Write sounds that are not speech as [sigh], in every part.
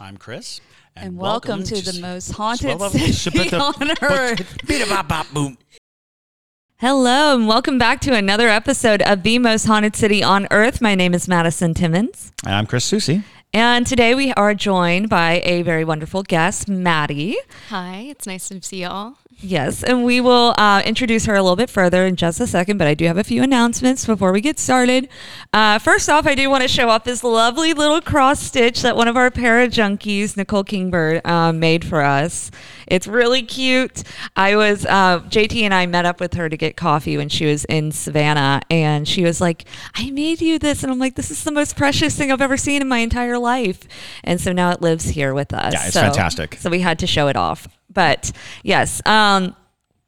I'm Chris. and, welcome, to, the most haunted city on earth. Beat-a-bop-bop-boom. Hello, and welcome back to another episode of the most haunted city on earth. My name is Madison Timmons, And I'm Chris Susi. and today we are joined by a very wonderful guest, Mattie. Hi, it's nice to see y'all. Yes, and we will uh, introduce her a little bit further in just a second, but I do have a few announcements before we get started. Uh, first off, I do want to show off this lovely little cross stitch that one of our para junkies, Nicole Kingbird, um, made for us. It's really cute. I was, uh, JT and I met up with her to get coffee when she was in Savannah, and she was like, I made you this. And I'm like, this is the most precious thing I've ever seen in my entire life. And so now it lives here with us. Yeah, it's So- fantastic. So we had to show it off. But yes, um,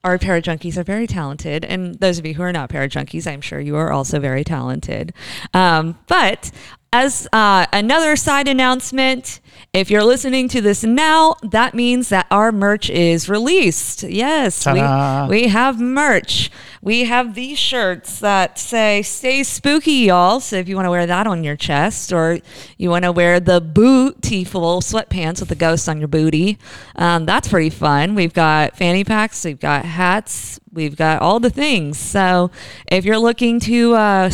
our para junkies are very talented, and those of you who are not para junkies, I'm sure you are also very talented. Um, but as uh, another side announcement, if you're listening to this now, that means that our merch is released. Yes, Ta-da. we, we have merch. We have these shirts that say "Stay spooky, y'all." So if you want to wear that on your chest, or you want to wear the bootyful sweatpants with the ghost on your booty, um, that's pretty fun. We've got fanny packs, we've got hats, we've got all the things. So if you're looking to uh,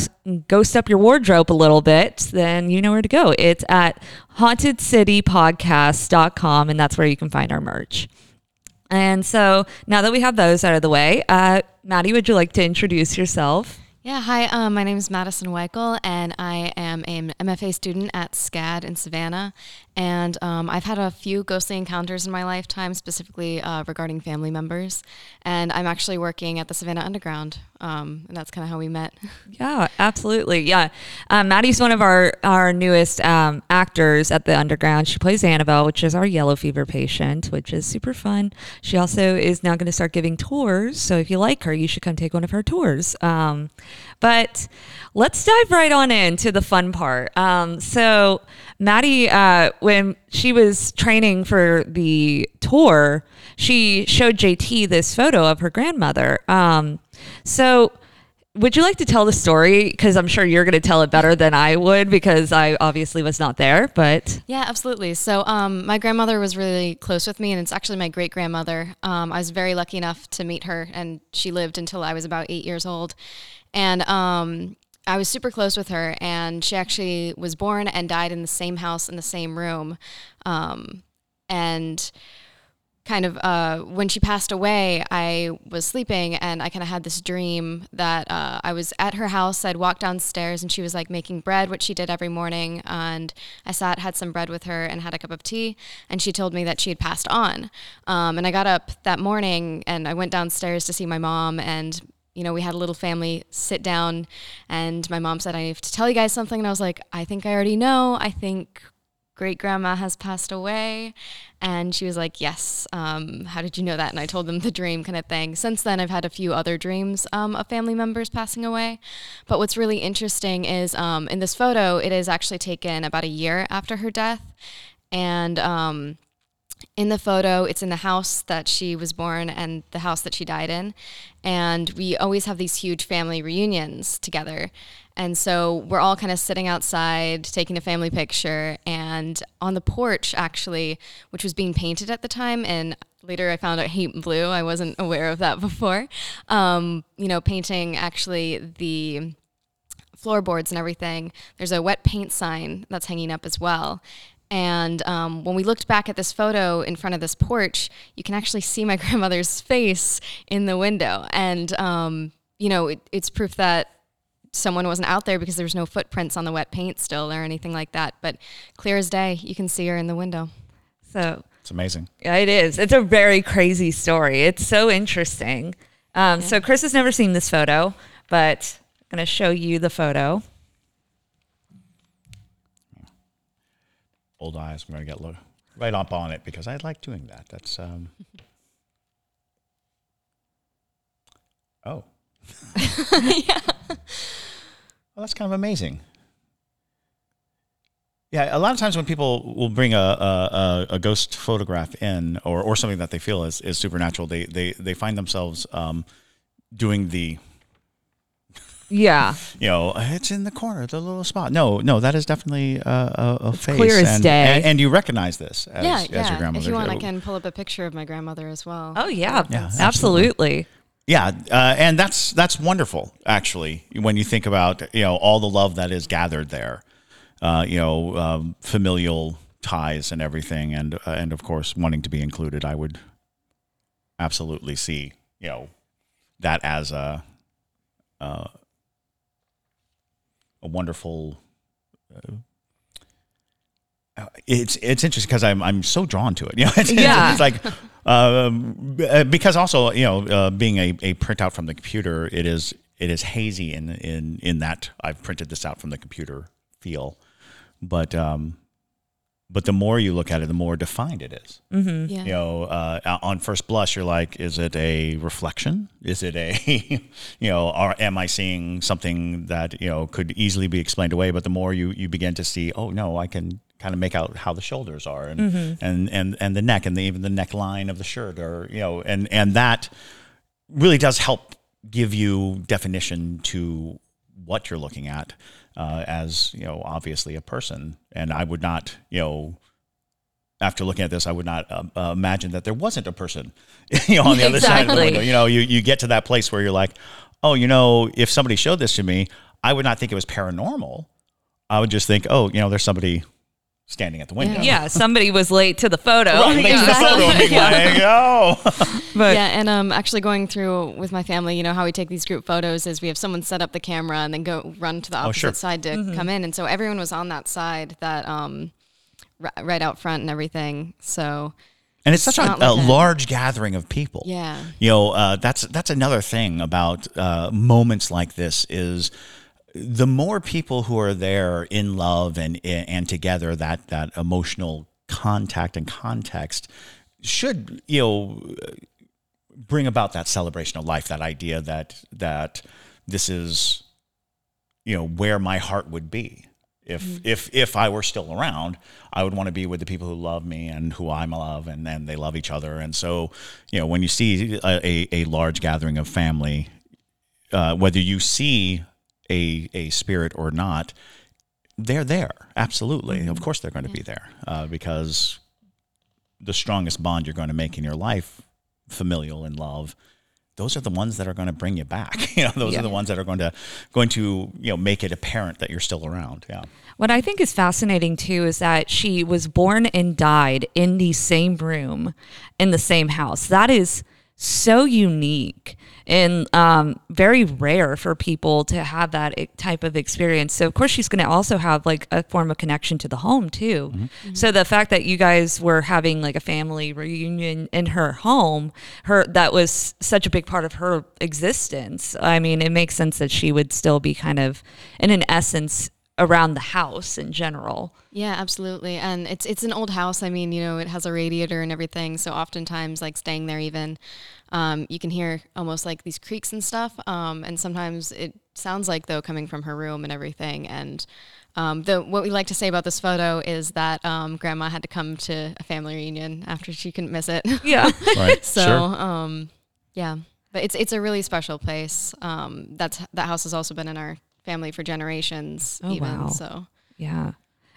ghost up your wardrobe a little bit, then you know where to go. It's at hauntedcitypodcast.com, and that's where you can find our merch. And so now that we have those out of the way, uh, Mattie, would you like to introduce yourself? Yeah, hi, um, my name is Madison Weikle, and I am an MFA student at SCAD in Savannah. And um, I've had a few ghostly encounters in my lifetime, specifically uh, regarding family members. And I'm actually working at the Savannah Underground, um, and that's kind of how we met. [laughs] Yeah, absolutely. Yeah. Um, Mattie's one of our, our newest um, actors at the Underground. She plays Annabelle, which is our yellow fever patient, which is super fun. She also is now going to start giving tours. So if you like her, you should come take one of her tours. But let's dive right on into the fun part. Um, so, Mattie, uh, when she was training for the tour, she showed JT this photo of her grandmother. Um, so, would you like to tell the story? Because I'm sure you're going to tell it better than I would because I obviously was not there. But Yeah, absolutely. So, um, my grandmother was really close with me, and it's actually my great grandmother. Um, I was very lucky enough to meet her, and she lived until I was about eight years old. And um, I was super close with her, and she actually was born and died in the same house in the same room. Um, and kind of uh, when she passed away, I was sleeping and I kind of had this dream that uh, I was at her house. I'd walk downstairs and she was like making bread, which she did every morning. And I sat, had some bread with her and had a cup of tea. And she told me that she had passed on. Um, and I got up that morning and I went downstairs to see my mom and you know, we had a little family sit down, and my mom said, I have to tell you guys something. And I was like, I think I already know. I think great grandma has passed away. And she was like, Yes. Um, how did you know that? And I told them the dream kind of thing. Since then, I've had a few other dreams um, of family members passing away. But what's really interesting is um, in this photo, it is actually taken about a year after her death. And um, in the photo, it's in the house that she was born and the house that she died in. And we always have these huge family reunions together. And so we're all kind of sitting outside taking a family picture. And on the porch, actually, which was being painted at the time, and later I found out haint blue, I wasn't aware of that [laughs] before, um, you know, painting actually the floorboards and everything, there's a wet paint sign that's hanging up as well. And um, when we looked back at this photo in front of this porch, you can actually see my [laughs] grandmother's face in the window. And, um, you know, it, it's proof that someone wasn't out there because there's no footprints on the wet paint still or anything like that. But clear as day, you can see her in the window. so It's amazing. Yeah, it is. It's a very crazy story. It's so interesting. Um, So Chris has never seen this photo, but I'm going to show you the photo. Old eyes. I'm going to get look. right up on it because I like doing that. That's um. [laughs] Oh. [laughs] yeah. Well, that's kind of amazing. Yeah, a lot of times when people will bring a, a, a ghost photograph in or, or something that they feel is, is supernatural, they, they, they find themselves um, doing the, Yeah. you know, it's in the corner, the little spot. No, no, that is definitely a, a, a face. clear as and, day. And, and you recognize this as, yeah, as your grandmother. If you want, I can pull up a picture of my grandmother as well. Oh yeah. Yeah, absolutely. Yeah, uh, and that's that's wonderful actually when you think about you know all the love that is gathered there, uh, you know um, familial ties and everything, and uh, and of course wanting to be included. I would absolutely see you know that as a uh, a wonderful. Uh, it's it's interesting because I'm I'm so drawn to it. [laughs] You know, it's, it's- Yeah. it's like um, uh, because also you know uh, being a, a printout from the computer, it is it is hazy in in in that I've printed this out from the computer feel, but um, but the more you look at it, the more defined it is. Yeah. You know, uh, on first blush, you're like, is it a reflection? Is it a, [laughs] you know, or am I seeing something that you know could easily be explained away? But the more you you begin to see, oh no, I can kind of make out how the shoulders are and and and and the neck and the, even the neckline of the shirt, or you know, and and that really does help give you definition to what you're looking at uh, as you know obviously a person. And i would not you know after looking at this i would not uh, uh, imagine that there wasn't a person [laughs] you know on the other side of the Exactly. window. You know you, you get to that place where you're like oh you know if somebody showed this to me i would not think it was paranormal. I would just think oh you know there's somebody standing at the window Yeah, [laughs] somebody was late to the photo. Right, late to the photo and being like, oh. But yeah, and um, actually going through with my family, you know how we take these group photos is we have someone set up the camera and then go run to the opposite sure. side to come in, and so everyone was on that side that um, r- right out front and everything. So And it's such a, not a large gathering of people. Yeah. You know, uh, that's that's another thing about uh, moments like this is the more people who are there in love and and together that that emotional contact and context should you know bring about that celebration of life that idea that that this is you know where my heart would be if if if I were still around, I would want to be with the people who love me and who I love, and then they love each other. And so, you know, when you see a, a, a large gathering of family, uh, whether you see a a spirit or not, they're there. Absolutely, of course, they're going to be there uh, because the strongest bond you're going to make in your life, familial and love, those are the ones that are going to bring you back. [laughs] You know, those Yeah. are the ones that are going to going to you know make it apparent that you're still around. Yeah. What I think is fascinating too is that she was born and died in the same room in the same house. That is so unique and um, very rare for people to have that type of experience. So, of course, she's going to also have like a form of connection to the home too. So, the fact that you guys were having like a family reunion in her home, her that was such a big part of her existence. I mean, it makes sense that she would still be kind of, in an essence, around the house in general. Yeah, absolutely. And it's it's an old house. I mean, you know, it has a radiator and everything. So oftentimes, like staying there, even um, you can hear almost like these creaks and stuff. Um, and sometimes it sounds like though coming from her room and everything. And um, the what we like to say about this photo is that um, Grandma had to come to a family reunion after she couldn't miss it. [laughs] Yeah. Right. [laughs] so sure. um, yeah, but it's it's a really special place. Um, that's that house has also been in our family for generations. Oh, even wow. so. Yeah.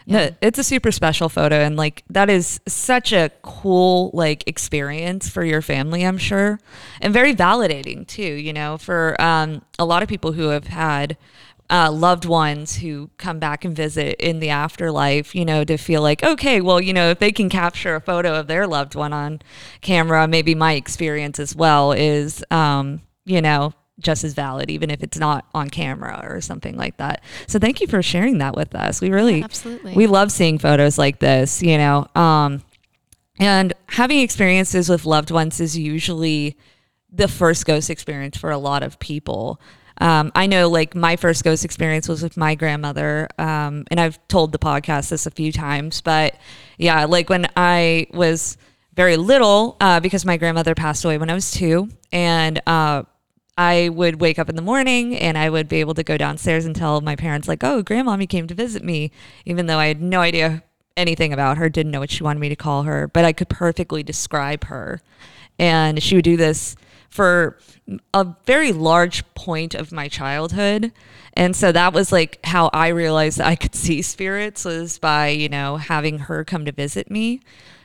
No, it's a super special photo and like that is such a cool like experience for your family, I'm sure. And very validating too, you know, for um a lot of people who have had uh, loved ones who come back and visit in the afterlife, you know, to feel like, okay, well, you know, if they can capture a photo of their loved one on camera, maybe my experience as well is, um, you know, just as valid, even if it's not on camera or something like that. So thank you for sharing that with us. We really, absolutely. we love seeing photos like this, you know. Um, and having experiences with loved ones is usually the first ghost experience for a lot of people. Um, I know like my first ghost experience was with my grandmother. Um, and I've told the podcast this a few times, but yeah, like when I was very little, uh, because my grandmother passed away when I was two and, uh, I would wake up in the morning and I would be able to go downstairs and tell my parents, like, oh, grandmommy came to visit me, even though I had no idea anything about her, didn't know what she wanted me to call her, but I could perfectly describe her. And she would do this for a very large point of my childhood. And so that was like how I realized that I could see spirits was by, you know, having her come to visit me.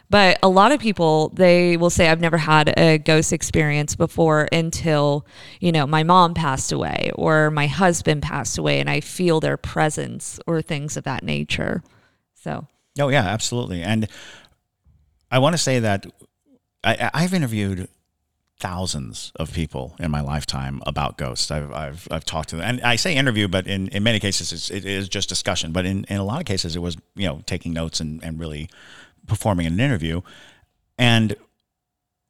But a lot of people, they will say, I've never had a ghost experience before until, you know, my mom passed away or my husband passed away and I feel their presence or things of that nature. So, oh, yeah, absolutely. And I want to say that I, I've interviewed thousands of people in my lifetime about ghosts. I've, I've, I've talked to them and I say interview, but in, in many cases it's, it is just discussion. But in, in a lot of cases it was, you know, taking notes and, and really performing an interview. And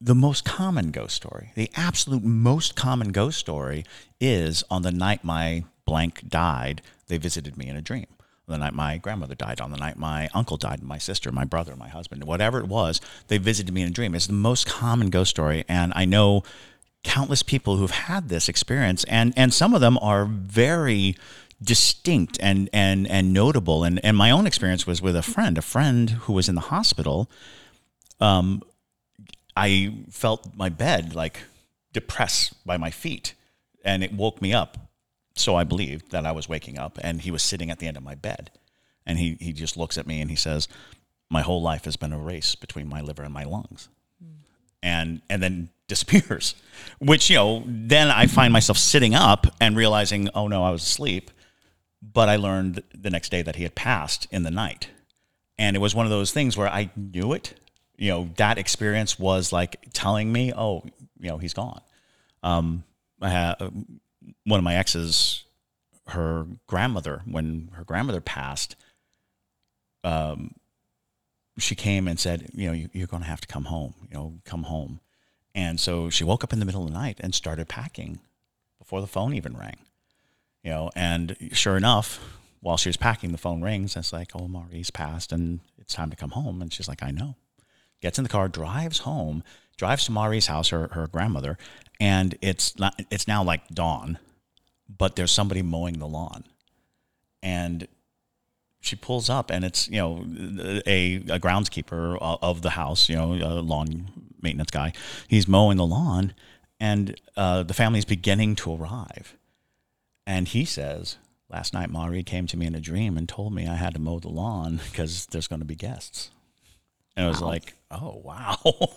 the most common ghost story, the absolute most common ghost story is on the night my blank died, they visited me in a dream. The night my grandmother died, on the night my uncle died, my sister, my brother, my husband, whatever it was, they visited me in a dream. It's the most common ghost story. And I know countless people who've had this experience, and, and some of them are very distinct and and and notable. And and my own experience was with a friend, a friend who was in the hospital. Um, I felt my bed like depressed by my feet, and it woke me up. So I believed that I was waking up, and he was sitting at the end of my bed, and he he just looks at me and he says, "My whole life has been a race between my liver and my lungs," mm. and and then [laughs] disappears. Which you know, then I find myself sitting up and realizing, oh no, I was asleep but I learned the next day that he had passed in the night. And it was one of those things where I knew it. You know, that experience was like telling me, oh, you know, he's gone. Um, I had, one of my exes, her grandmother, when her grandmother passed, um, she came and said, you know, you, you're going to have to come home, you know, come home. And so she woke up in the middle of the night and started packing before the phone even rang you know, and sure enough, while she was packing, the phone rings. And it's like, oh, Maurie's passed and it's time to come home. And she's like, I know. Gets in the car, drives home, drives to Maurie's house, her, her grandmother, and it's not, it's now like dawn, but there's somebody mowing the lawn. And she pulls up and it's, you know, a, a groundskeeper of the house, you know, a lawn maintenance guy. He's mowing the lawn and uh, the family's beginning to arrive and he says, Last night, Maury came to me in a dream and told me I had to mow the lawn [laughs] because there's going to be guests. And I was like, oh, wow. [laughs]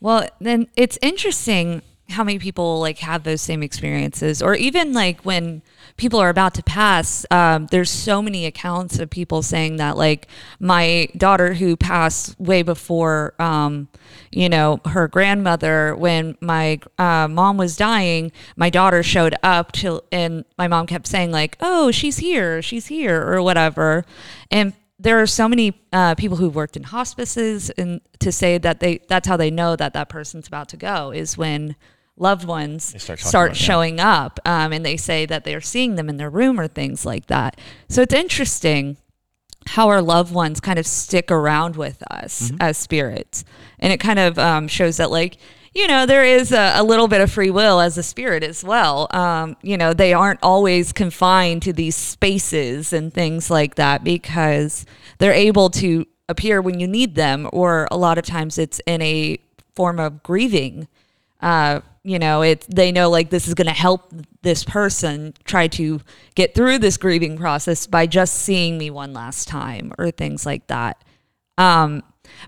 Well, then it's interesting how many people like have those same experiences? Or even like when people are about to pass um, there's so many accounts of people saying that like my daughter who passed way before um, you know her grandmother when my uh, mom was dying my daughter showed up to and my mom kept saying like oh she's here she's here or whatever. And there are so many uh, people who've worked in hospices and to say that they that's how they know that that person's about to go is when loved ones start, start showing up um, and they say that they're seeing them in their room or things like that. So it's interesting how our loved ones kind of stick around with us mm-hmm. as spirits. And it kind of um, shows that, like, you know, there is a, a, little bit of free will as a spirit as well. Um, you know, they aren't always confined to these spaces and things like that because they're able to appear when you need them, or a lot of times it's in a form of grieving. Uh, you know it they know like this is going to help this person try to get through this grieving process by just seeing me one last time or things like that. Um,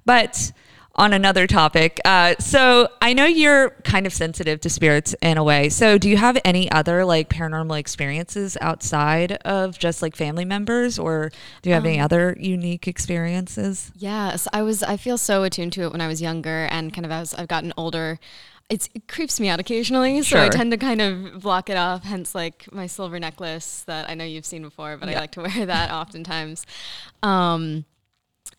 but on another topic uh, so i know you're kind of sensitive to spirits in a way. So do you have any other like paranormal experiences outside of just like family members or do you have um, any other unique experiences? Yes i was i feel so attuned to it when i was younger and kind of as i've gotten older it creeps me out occasionally, so. I tend to kind of block it off. Hence, like my silver necklace that I know you've seen before, but yeah. I like to wear [laughs] that oftentimes. Um,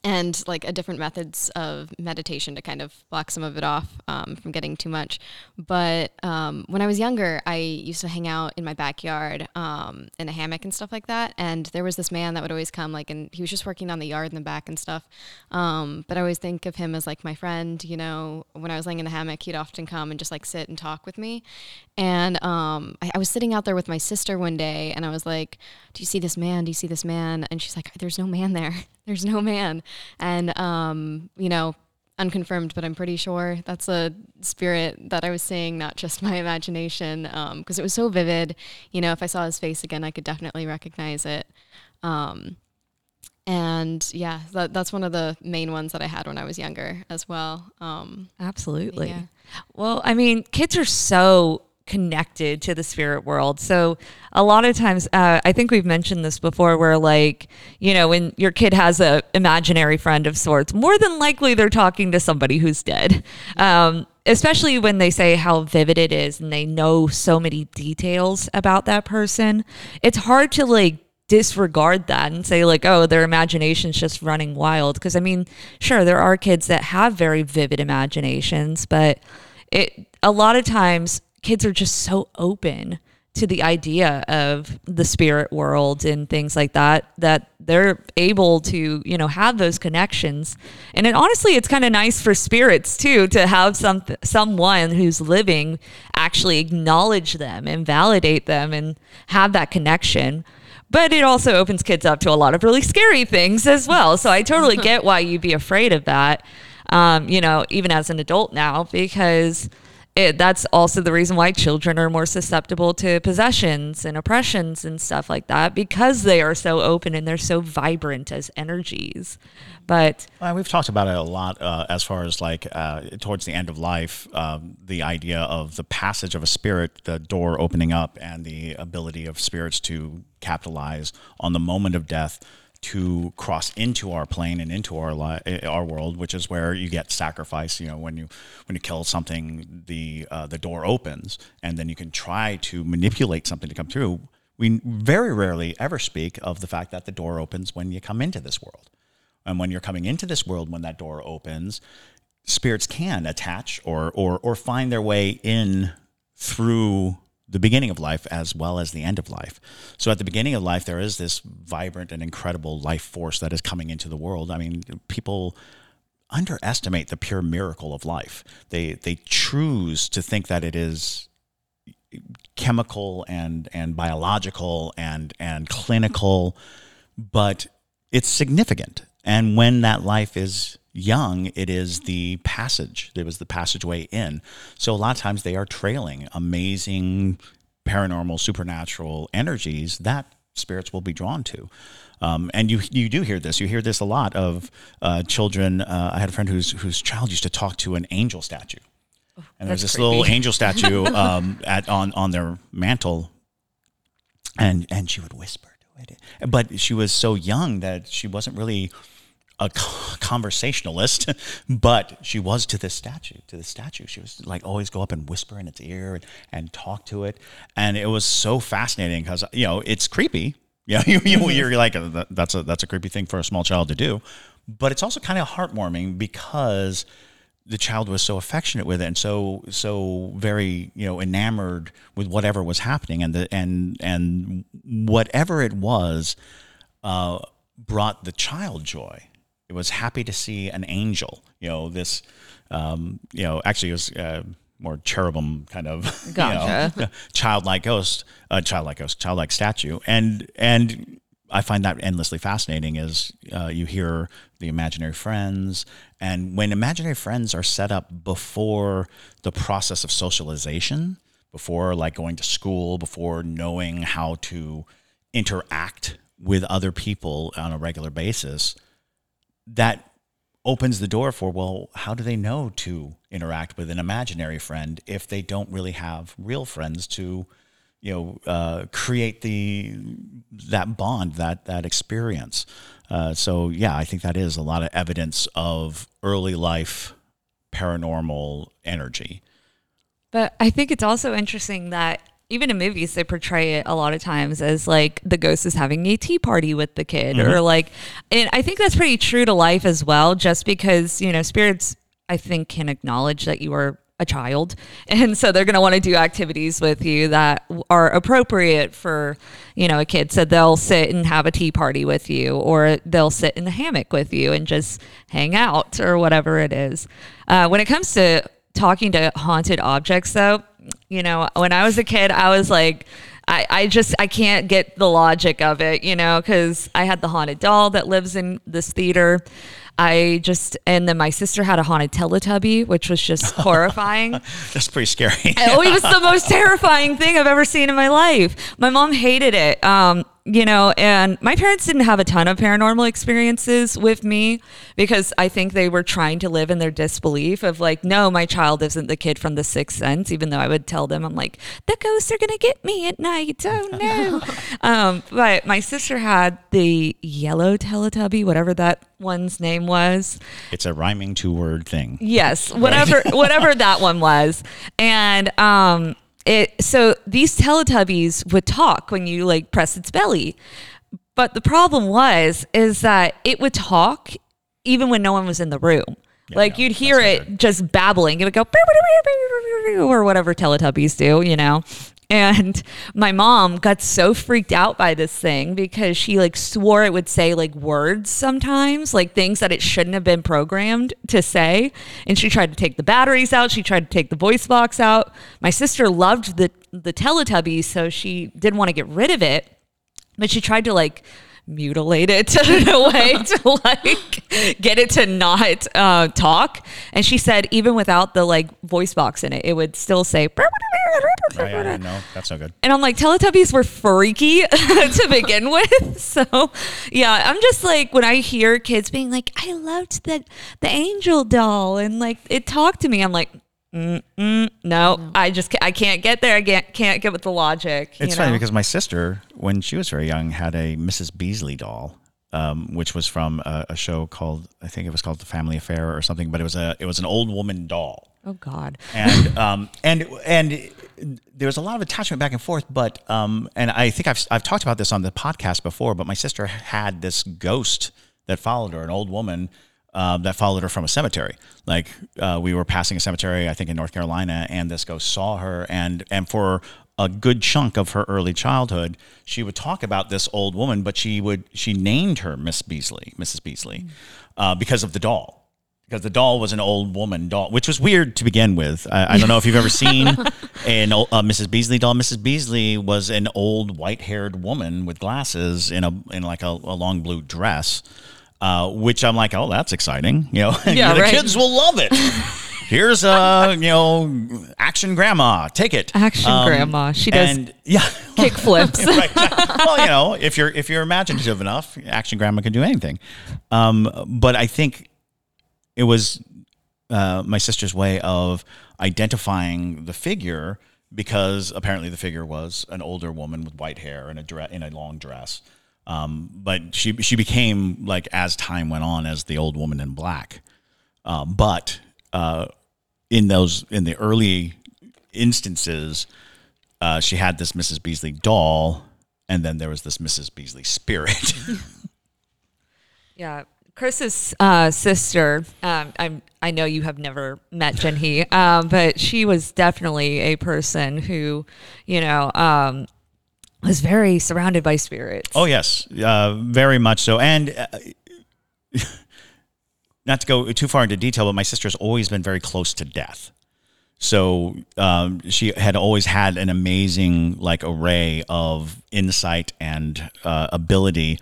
and like a different methods of meditation to kind of block some of it off um, from getting too much. But um, when I was younger, I used to hang out in my backyard um, in a hammock and stuff like that. And there was this man that would always come, like, and he was just working on the yard in the back and stuff. Um, but I always think of him as like my friend. You know, when I was laying in the hammock, he'd often come and just like sit and talk with me. And um, I, I was sitting out there with my sister one day, and I was like, "Do you see this man? Do you see this man?" And she's like, "There's no man there." [laughs] there's no man. And, um, you know, unconfirmed, but I'm pretty sure that's a spirit that I was seeing, not just [laughs] my imagination, because um, it was so vivid. You know, if I saw his face again, I could definitely recognize it. Um, and yeah, that, that's one of the main ones that I had when I was younger as well. Um, Absolutely. Yeah. Well, I mean, kids are so connected to the spirit world. So a lot of times, uh, I think we've mentioned this before, where like you know when your kid has a imaginary friend of sorts, more than likely they're talking to somebody who's dead. Um, especially when they say how vivid it is and they know so many details about that person, it's hard to like disregard that and say like oh their imagination's just running wild because i mean sure there are kids that have very vivid imaginations but it a lot of times kids are just so open to the idea of the spirit world and things like that that they're able to you know have those connections. And it, honestly it's kind of nice for spirits too to have some someone who's living actually acknowledge them and validate them and have that connection. But it also opens kids up to a lot of really scary things as well. So i totally [laughs] get why you'd be afraid of that um, you know even as an adult now because it, that's also the reason why children are more susceptible to possessions and oppressions and stuff like that because they are so open and they're so vibrant as energies. But well, we've talked about it a lot uh, as far as like uh, towards the end of life, um, the idea of the passage of a spirit, the door opening up, and the ability of spirits to capitalize on the moment of death to cross into our plane and into our li- eh, our world, which is where you get sacrifice. You know, when you when you kill something, the uh, the door opens, and then you can try to manipulate something to come through. We very rarely ever speak of the fact that the door opens when you come into this world, and when you're coming into this world, when that door opens, spirits can attach or or or find their way in through the beginning of life as well as the end of life. So at the beginning of life, there is this vibrant and incredible life force that is coming into the world. I mean, people underestimate the pure miracle of life. They they choose to think that it is chemical and and biological and and clinical, but it's significant. And when that life is young, it is the passage. It was the passageway in. So a lot of times they are trailing amazing paranormal, supernatural energies that spirits will be drawn to. Um, and you you do hear this. You hear this a lot of uh, children. Uh, I had a friend whose whose child used to talk to an angel statue, oh, and there's this creepy. little angel statue [laughs] um, at on on their mantle, and and she would whisper to it. But she was so young that she wasn't really a conversationalist, [laughs] but she was to this statue, to the statue. She was like always go up and whisper in its ear and, and talk to it. And it was so fascinating because, you know, it's creepy. [laughs] You, you, you're like, that's a, that's a creepy thing for a small child to do. But it's also kind of heartwarming because the child was so affectionate with it and so so very you know enamored with whatever was happening and the and and whatever it was uh, brought the child joy it was happy to see an angel. You know, this, um, you know, actually it was uh, more cherubim kind of, gotcha. [laughs] you know, [laughs] childlike ghost, uh, childlike ghost, childlike statue, and and I find that endlessly fascinating. Is uh, you hear the imaginary friends, and when imaginary friends are set up before the process of socialization, before like going to school, before knowing how to interact with other people on a regular basis that opens the door for well how do they know to interact with an imaginary friend if they don't really have real friends to you know uh, create the that bond that that experience? Uh, so yeah i think that is a lot of evidence of early life paranormal energy. But i think it's also interesting that even in movies they portray it a lot of times as like the ghost is having a tea party with the kid or like and i think that's pretty true to life as well just because you know spirits i think can acknowledge that you are a child [laughs] and so they're going to want to do activities with you that are appropriate for you know a kid. So they'll sit and have a tea party with you or they'll sit in the hammock with you and just hang out or whatever it is. Uh, when it comes to talking to haunted objects though you know when i was a kid i was like I, I just I can't get the logic of it, you know, because I had the haunted doll that lives in this theater. I just and then my sister had a haunted Teletubby, which was just [laughs] horrifying. That's pretty scary. [laughs] oh, it was the most [laughs] terrifying thing I've ever seen in my life. My mom hated it. Um, you know, and my parents didn't have a ton of paranormal experiences with me because I think they were trying to live in their disbelief of like, no, my child isn't the kid from the Sixth Sense, even though I would tell them, I'm like, the ghosts are gonna get me at night. Oh no. um, but my sister had the yellow Teletubby, whatever that one's name was. It's a rhyming two word thing. Yes, whatever [laughs] whatever that one was. And um it so these Teletubbies would talk when you like press its belly. But the problem was is that it would talk even when no one was in the room. Yeah, like no, you'd hear it not just babbling. It would go or whatever Teletubbies do, you know. And my mom got so freaked out by this thing because she like swore it would say like words sometimes, like things that it shouldn't have been programmed to say. And she tried to take the batteries out. She tried to take the voice box out. My sister loved the the Teletubbies, so she didn't want to get rid of it, but she tried to like mutilate it [laughs] in a way to like get it to not uh, talk. And she said even without the like voice box in it, it would still say. [laughs] Oh, yeah, know. That's no good. And I'm like, Teletubbies were freaky [laughs] to begin with. So, yeah, I'm just like, when I hear kids being like, I loved the, the angel doll and like it talked to me, I'm like, Mm-mm, no, I just I can't get there. I can't, can't get with the logic. It's funny know? because my sister, when she was very young, had a Mrs. Beasley doll, um, which was from a, a show called I think it was called The Family Affair or something. But it was a it was an old woman doll, oh God, and um, and and there was a lot of attachment back and forth. But um, and I think I've I've talked about this on the podcast before. But my sister had this ghost that followed her, an old woman. Um, that followed her from a cemetery. Like uh, we were passing a cemetery, I think in North Carolina, and this ghost saw her, and and for a good chunk of her early childhood, she would talk about this old woman, but she would she named her Miss Beasley, Mrs. Beasley, uh, because of the doll. Because the doll was an old woman doll, which was weird to begin with. I, I don't know if you've ever seen [laughs] an old, uh, Mrs. Beasley doll. Mrs. Beasley was an old white-haired woman with glasses in a in like a, a long blue dress, uh, which I'm like, oh, that's exciting. You know, [laughs] Yeah, the right. kids will love it. [laughs] Here's uh, you know, action grandma. Take it. Action grandma. She does and yeah, [laughs] kick flips. right. Well, you know, if you're if you're imaginative enough, action grandma can do anything. Um, but I think it was uh, my sister's way of identifying the figure because apparently the figure was an older woman with white hair and a dress in a long dress. Um, but she she became like as time went on as the old woman in black. Um, but uh, in those in the early instances, uh, she had this Mrs. Beasley doll, and then there was this Mrs. Beasley spirit. [laughs] Yeah, Chris's uh, sister. Um, I'm. I know you have never met Jinhee, um, but she was definitely a person who, you know, um, was very surrounded by spirits. oh yes, uh, very much so. And uh, [laughs] not to go too far into detail, but my sister's always been very close to death. So um, she had always had an amazing like array of insight and uh, ability.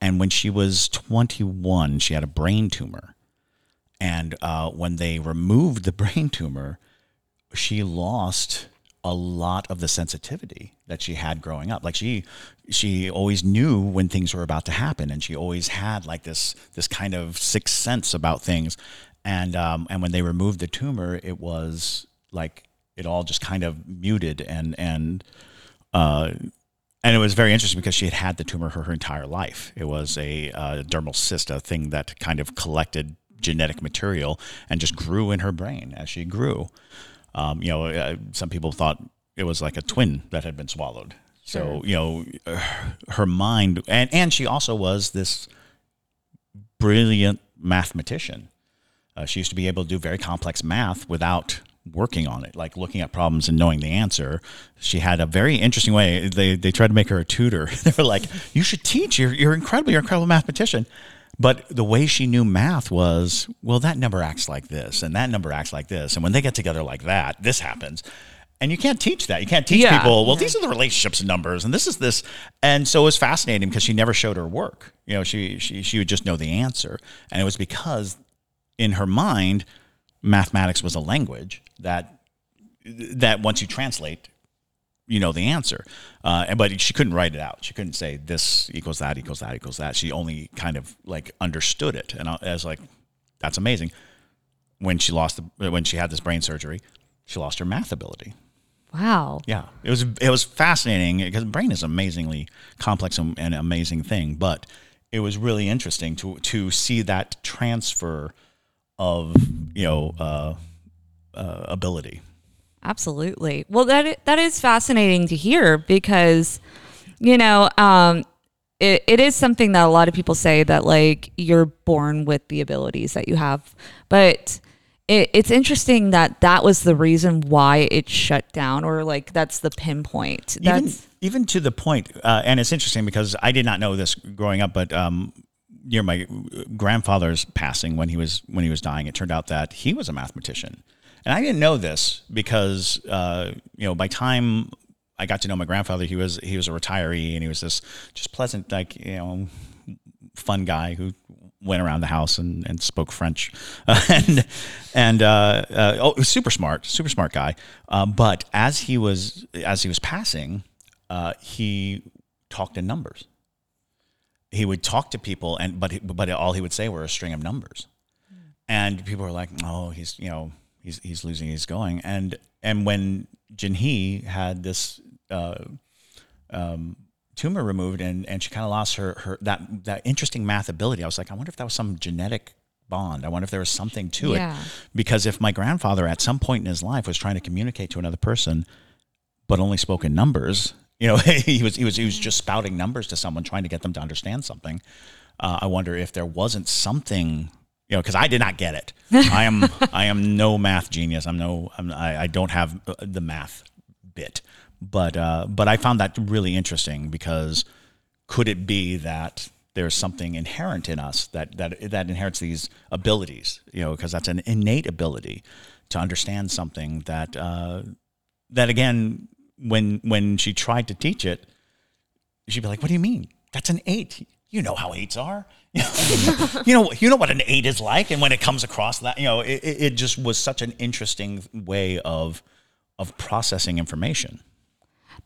And when she was 21, she had a brain tumor. And uh, when they removed the [laughs] brain tumor, she lost a lot of the sensitivity that she had growing up. Like she she always knew when things were about to happen, and she always had like this this kind of sixth sense about things. And um, and when they removed the tumor, it was like it all just kind of muted and and uh, and it was very interesting because she had had the tumor her, her entire life. It was a uh, dermoid cyst, a thing that kind of collected genetic material and just grew in her brain as she grew. Um, you know, uh, some people thought it was like a twin that had been swallowed. So you know, her mind, and and she also was this brilliant mathematician. Uh, she used to be able to do very complex math without working on it, like looking at problems and knowing the answer. She had a very interesting way. They they tried to make her a tutor. [laughs] they were like, "You should teach. You're you're incredible. You're an incredible mathematician." But the way she knew math was, well, that number acts like this, and that number acts like this, and when they get together like that, this happens. And you can't teach that. You can't teach Yeah. people, well, these are the relationships and numbers, and this is this. And so it was fascinating because she never showed her work. You know, she she she would just know the answer, and it was because in her mind, mathematics was a language that that once you translate, you know the answer. Uh, and- but she couldn't write it out. She couldn't say this equals that equals that equals that. She only kind of like understood it, and I I was like, that's amazing. When she lost the when she had this brain surgery, she lost her math ability. Wow. Yeah, it was it was fascinating because the brain is amazingly complex and an amazing thing. But it was really interesting to to see that transfer of you know uh, uh, ability. Absolutely. Well, that that is fascinating to hear because, you know, um, it, it is something that a lot of people say that like you're born with the abilities that you have, but it, it's interesting that that was the reason why it shut down, or like that's the pinpoint. even That's even to the point, uh, and it's interesting because I did not know this growing up, but um, near my grandfather's passing when he was when he was dying, it turned out that he was a mathematician, and I didn't know this because uh, you know by time I got to know my grandfather, he was he was a retiree and he was this just pleasant like you know fun guy who went around the house and, and spoke French, [laughs] and and uh, uh, oh, super smart, super smart guy. Uh, but as he was as he was passing, uh, he talked in numbers. He would talk to people, and but he, but all he would say were a string of numbers, and people were like, "Oh, he's you know he's he's losing, he's going." And and when Jinhee had this. Uh, um, tumor removed and, and she kind of lost her, her that that interesting math ability. I was like, I wonder if that was some genetic bond. I wonder if there was something to Yeah. it. Because if my grandfather at some point in his life was trying to communicate to another person but only spoke in numbers, you know, [laughs] he was he was he was just spouting numbers to someone trying to get them to understand something. Uh, I wonder if there wasn't something you know, because I did not get it. [laughs] I am I am no math genius. I'm no I'm, I, I don't have uh, the math bit, but uh, but I found that really interesting because could it be that there's something inherent in us that that that inherits these abilities? You know, because that's an innate ability to understand something that uh, that again when when she tried to teach it, she'd be like, "What do you mean? That's an eight. You know how eights are. You know, you know what an eight is like." And when it comes across that, you know, it, it just was such an interesting way of of processing information.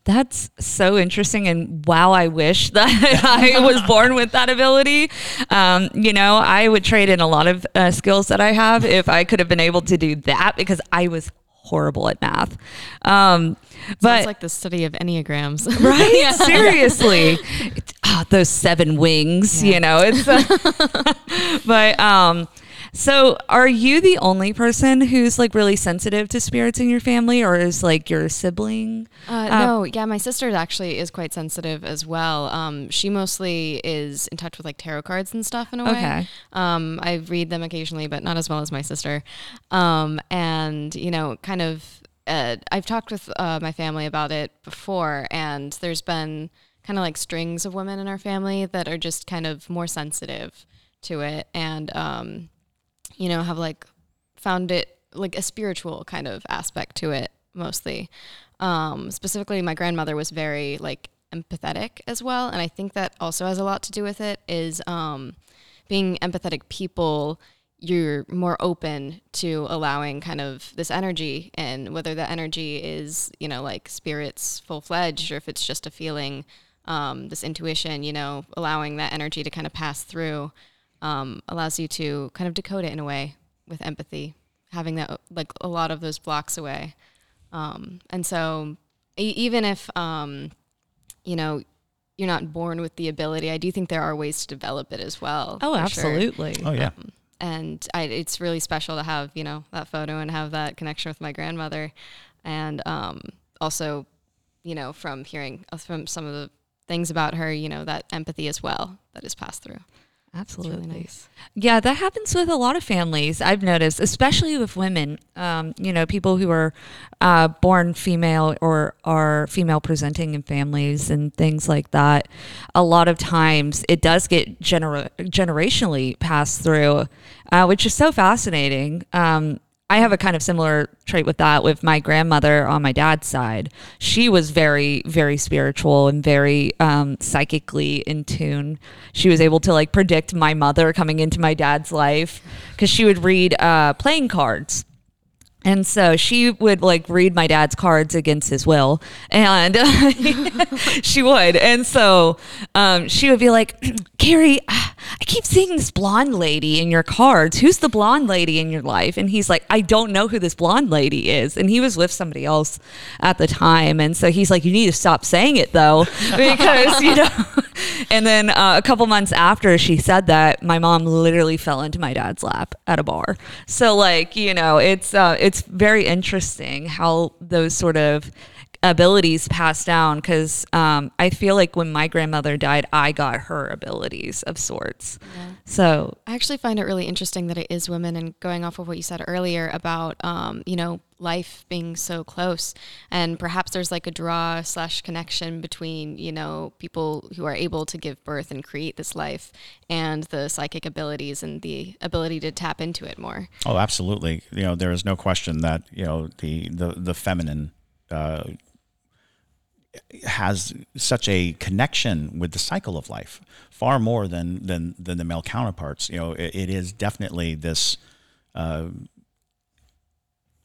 That's so interesting. And wow, I wish that [laughs] I was born with that ability. Um, you know, I would trade in a lot of uh, skills that I have if I could have been able to do that because I was horrible at math. Um, but like the study of enneagrams. [laughs] right? [laughs] Seriously. It- ah, those seven wings you know it's [laughs] but um so are you the only person who's like really sensitive to spirits in your family or is like your sibling Uh, no, yeah, my sister actually is quite sensitive as well. Um, she mostly is in touch with like tarot cards and stuff in a way. Okay. Um, I read them occasionally, but not as well as my sister. Um, and you know, kind of, uh, I've talked with uh, my family about it before, and there's been kind of like strings of women in our family that are just kind of more sensitive to it, and um, you know, have like found it like a spiritual kind of aspect to it mostly. Um, specifically, my grandmother was very like empathetic as well, and I think that also has a lot to do with it. Is um, being empathetic people, you're more open to allowing kind of this energy, and whether that energy is you know like spirits full fledged or if it's just a feeling, um, this intuition, you know, allowing that energy to kind of pass through um, allows you to kind of decode it in a way with empathy, having that like a lot of those blocks away. Um, and so, e- even if um, you know you're not born with the ability, I do think there are ways to develop it as well. oh for sure. absolutely Oh yeah. And I, it's really special to have you know that photo and have that connection with my grandmother, and um, also, you know, from hearing uh, from some of the things about her, you know, that empathy as well that is passed through. Absolutely. Really nice. Yeah, that happens with a lot of families. I've noticed, especially with women. Um, you know, people who are uh, born female or are female presenting in families and things like that. A lot of times, it does get gener- generationally passed through, uh, which is so fascinating. Um, I have a kind of similar trait with that with my grandmother on my dad's side. She was very, very spiritual and very um, psychically in tune. She was able to like predict my mother coming into my dad's life because she would read uh, playing cards. And so she would like read my dad's cards against his will, and [laughs] she would. And so um, she would be like, Carrie, I keep seeing this blonde lady in your cards. Who's the blonde lady in your life? And he's like, I don't know who this blonde lady is. And he was with somebody else at the time. And so he's like, You need to stop saying it though, [laughs] because, you know. And then uh, a couple months after she said that, my mom literally fell into my dad's lap at a bar. So, like, you know, it's, uh, it's very interesting how those sort of abilities passed down because um, I feel like when my grandmother died, I got her abilities of sorts. Yeah. So I actually find it really interesting that it is women, and going off of what you said earlier about, um, you know, life being so close, and perhaps there's like a draw slash connection between, you know, people who are able to give birth and create this life, and the psychic abilities and the ability to tap into it more. Oh, absolutely. You know, there is no question that you know the the the feminine. Uh, has such a connection with the cycle of life, far more than than than the male counterparts. You know, it, it is definitely this uh,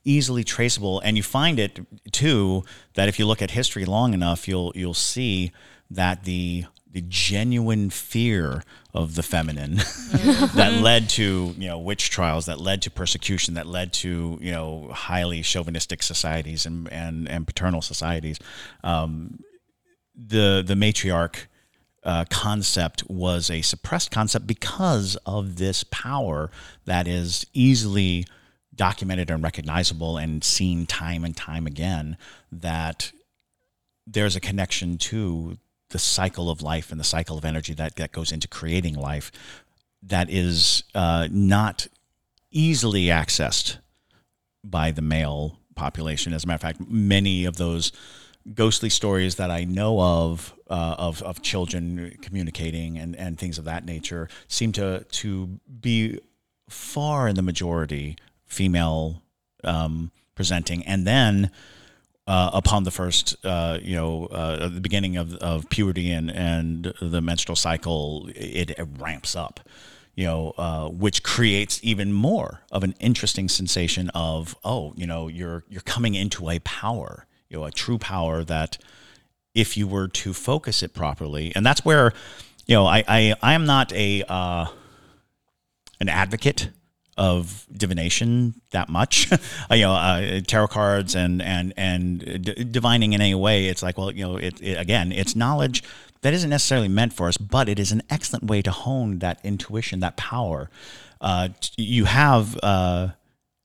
easily traceable, and you find it too that if you look at history long enough, you'll you'll see that the the genuine fear of the feminine [laughs] that led to you know witch trials that led to persecution that led to you know highly chauvinistic societies and and, and paternal societies. Um, the the matriarch uh, concept was a suppressed concept because of this power that is easily documented and recognizable and seen time and time again that there's a connection to the cycle of life and the cycle of energy that, that goes into creating life that is uh, not easily accessed by the male population. As a matter of fact, many of those ghostly stories that I know of uh, of, of children communicating and, and things of that nature seem to to be far in the majority female um, presenting, and then uh, upon the first, uh, you know, uh, the beginning of, of puberty and, and the menstrual cycle, it, it ramps up, you know, uh, which creates even more of an interesting sensation of, oh, you know, you're you're coming into a power, you know, a true power that, if you were to focus it properly, and that's where, you know, I I, I am not a uh, an advocate of divination that much. [laughs] you know, uh, tarot cards and and and d- divining in any way. It's like, well, you know, it, it, again, it's knowledge that isn't necessarily meant for us, but it is an excellent way to hone that intuition, that power. Uh, you have, uh,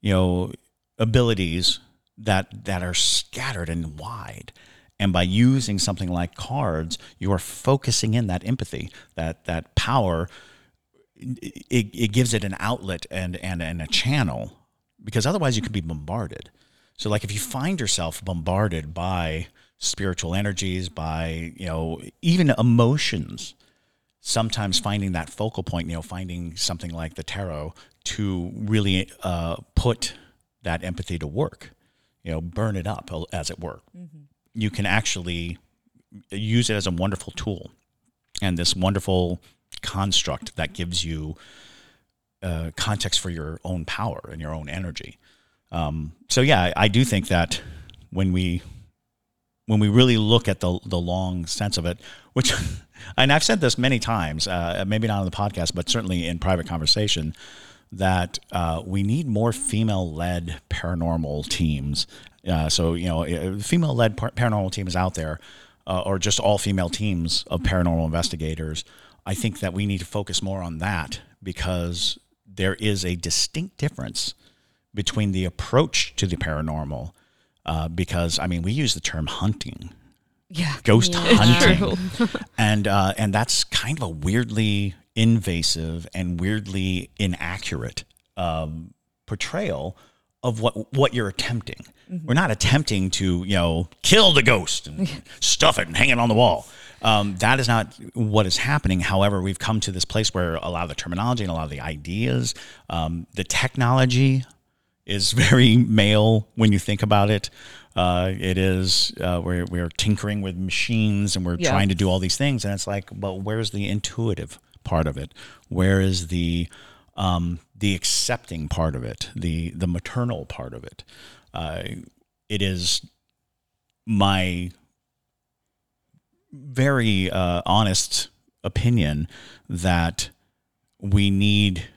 you know, abilities that that are scattered and wide. And by using something like cards, you are focusing in that empathy, that that power it, it gives it an outlet and, and, and a channel because otherwise you could be bombarded. So like if you find yourself bombarded by spiritual energies, by, you know, even emotions, sometimes finding that focal point, you know, finding something like the tarot to really uh, put that empathy to work, you know, burn it up as it were. Mm-hmm. You can actually use it as a wonderful tool and this wonderful construct that gives you uh, context for your own power and your own energy. Um, so yeah, I, do think that when we when we really look at the the long sense of it, which [laughs] and I've said this many times, uh, maybe not on the podcast, but certainly in private conversation, that uh, we need more female led paranormal teams. Uh, so you know, uh, female led paranormal teams out there, uh, or just all female teams of paranormal investigators I think that we need to focus more on that because there is a distinct difference between the approach to the paranormal uh, because I mean we use the term hunting, Yeah. ghost Yeah. hunting, [laughs] and uh, and that's kind of a weirdly invasive and weirdly inaccurate um, portrayal of what what you're attempting. We're not attempting to you know kill the ghost and [laughs] stuff it and hang it on the wall. Um, that is not what is happening. However, we've come to this place where a lot of the terminology and a lot of the ideas, um, the technology is [laughs] very male when you think about it. Uh, it is uh, we're we're tinkering with machines and we're Yeah. trying to do all these things, and it's like, but where's the intuitive part of it? Where is the um, the accepting part of it? The the maternal part of it? Uh, it is my very uh, honest opinion that we need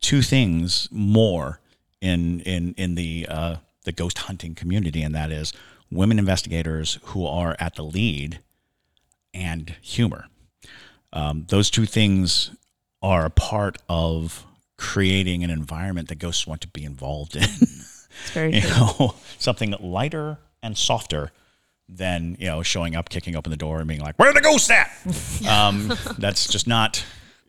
two things more in in in the uh, the ghost hunting community, and that is women investigators who are at the lead and humor. Um, those two things are a part of creating an environment that ghosts want to be involved in. It's very [laughs] you know, something lighter and softer than you know showing up, kicking open the door, and being like, "Where are the ghost at?" [laughs] um, that's just not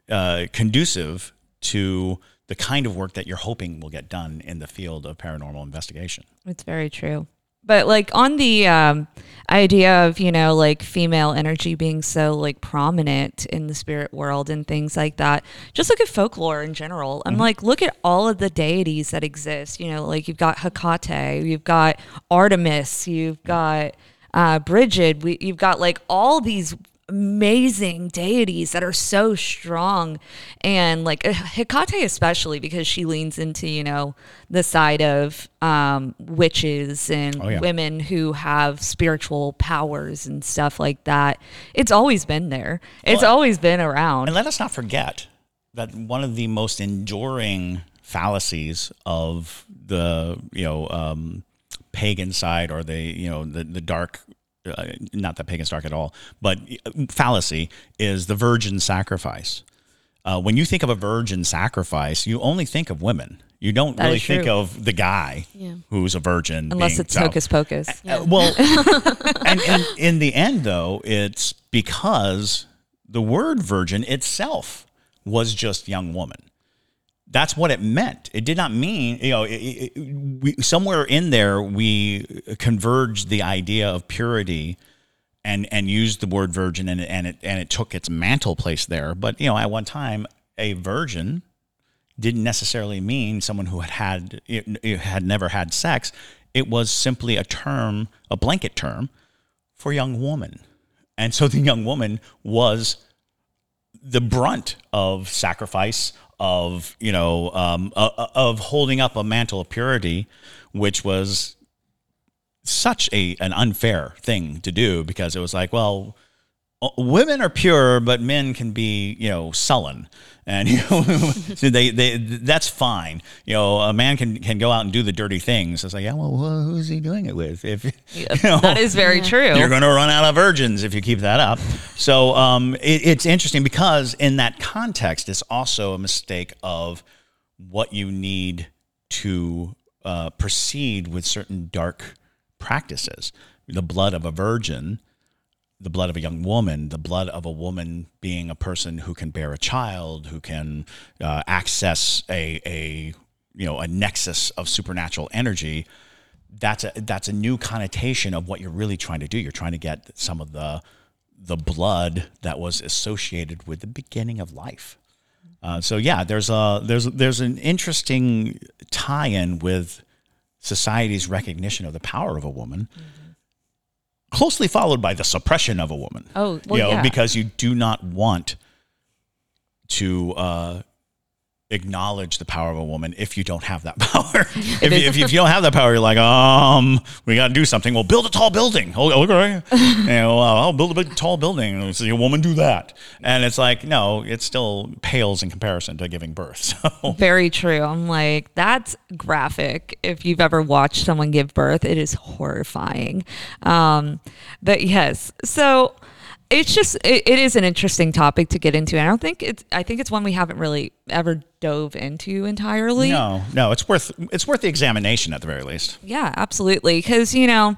uh, conducive to the kind of work that you're hoping will get done in the field of paranormal investigation. It's very true. But like on the um, idea of you know like female energy being so like prominent in the spirit world and things like that, just look at folklore in general. I'm like, look at all of the deities that exist. You know, like you've got Hecate, you've got Artemis, you've got uh, Bridget, we, you've got like all these amazing deities that are so strong. And like uh, Hecate especially because she leans into you know the side of um, witches and Oh, yeah. women who have spiritual powers and stuff like that. It's always been there. It's Well, always been around. And let us not forget that one of the most enduring fallacies of the you know um, pagan side or the you know the the dark. Uh, not that pagan's dark at all, but fallacy is the virgin sacrifice. Uh, when you think of a virgin sacrifice, you only think of women. You don't That really think of the guy Yeah. who's a virgin. unless it's so- hocus pocus uh, well, [laughs] and, and in the end, though, it's because the word virgin itself was just young woman. That's what it meant. It did not mean, you know, it, it, we, somewhere in there we converged the idea of purity and and used the word virgin and it, and it and it took its mantle place there. But you know, at one time, a virgin didn't necessarily mean someone who had had it had never had sex. It was simply a term, a blanket term for young woman, and so the young woman was the brunt of sacrifice of you know um, uh, uh, of holding up a mantle of purity, which was such a an unfair thing to do because it was like well women are pure but men can be you know sullen. And [laughs] you know so they, they that's fine. You know a man can can go out and do the dirty things. It's like yeah well who's he doing it with? If [laughs] you [laughs] know, that is very true. you're going to run out of virgins if you keep that up. So um, it, it's interesting because in that context, it's also a mistake of what you need to uh, proceed with certain dark practices. The blood of a virgin, the blood of a young woman, the blood of a woman being a person who can bear a child, who can uh, access a, a you know a nexus of supernatural energy that's a that's a new connotation of what you're really trying to do. You're trying to get some of the the blood that was associated with the beginning of life. Uh, so yeah, there's a there's there's an interesting tie-in with society's recognition of the power of a woman, closely followed by the suppression of a woman. Oh, well, you know, yeah. because you do not want to uh, acknowledge the power of a woman if you don't have that [laughs] power. [laughs] if, you, if, you, if you don't have that power, you're like, um, we got to do something. Well, build a tall building. Oh, okay. [laughs] you know, I'll build a big tall building. And see a woman do that. And it's like, no, it still pales in comparison to giving birth. So Very true. I'm like, that's graphic. If you've ever watched someone give birth, it is horrifying. Um, but yes, so it's just it, it is an interesting topic to get into. I don't think it's I think it's one we haven't really ever dove into entirely. No, no, it's worth it's worth the examination at the very least. Yeah, absolutely. Because you know,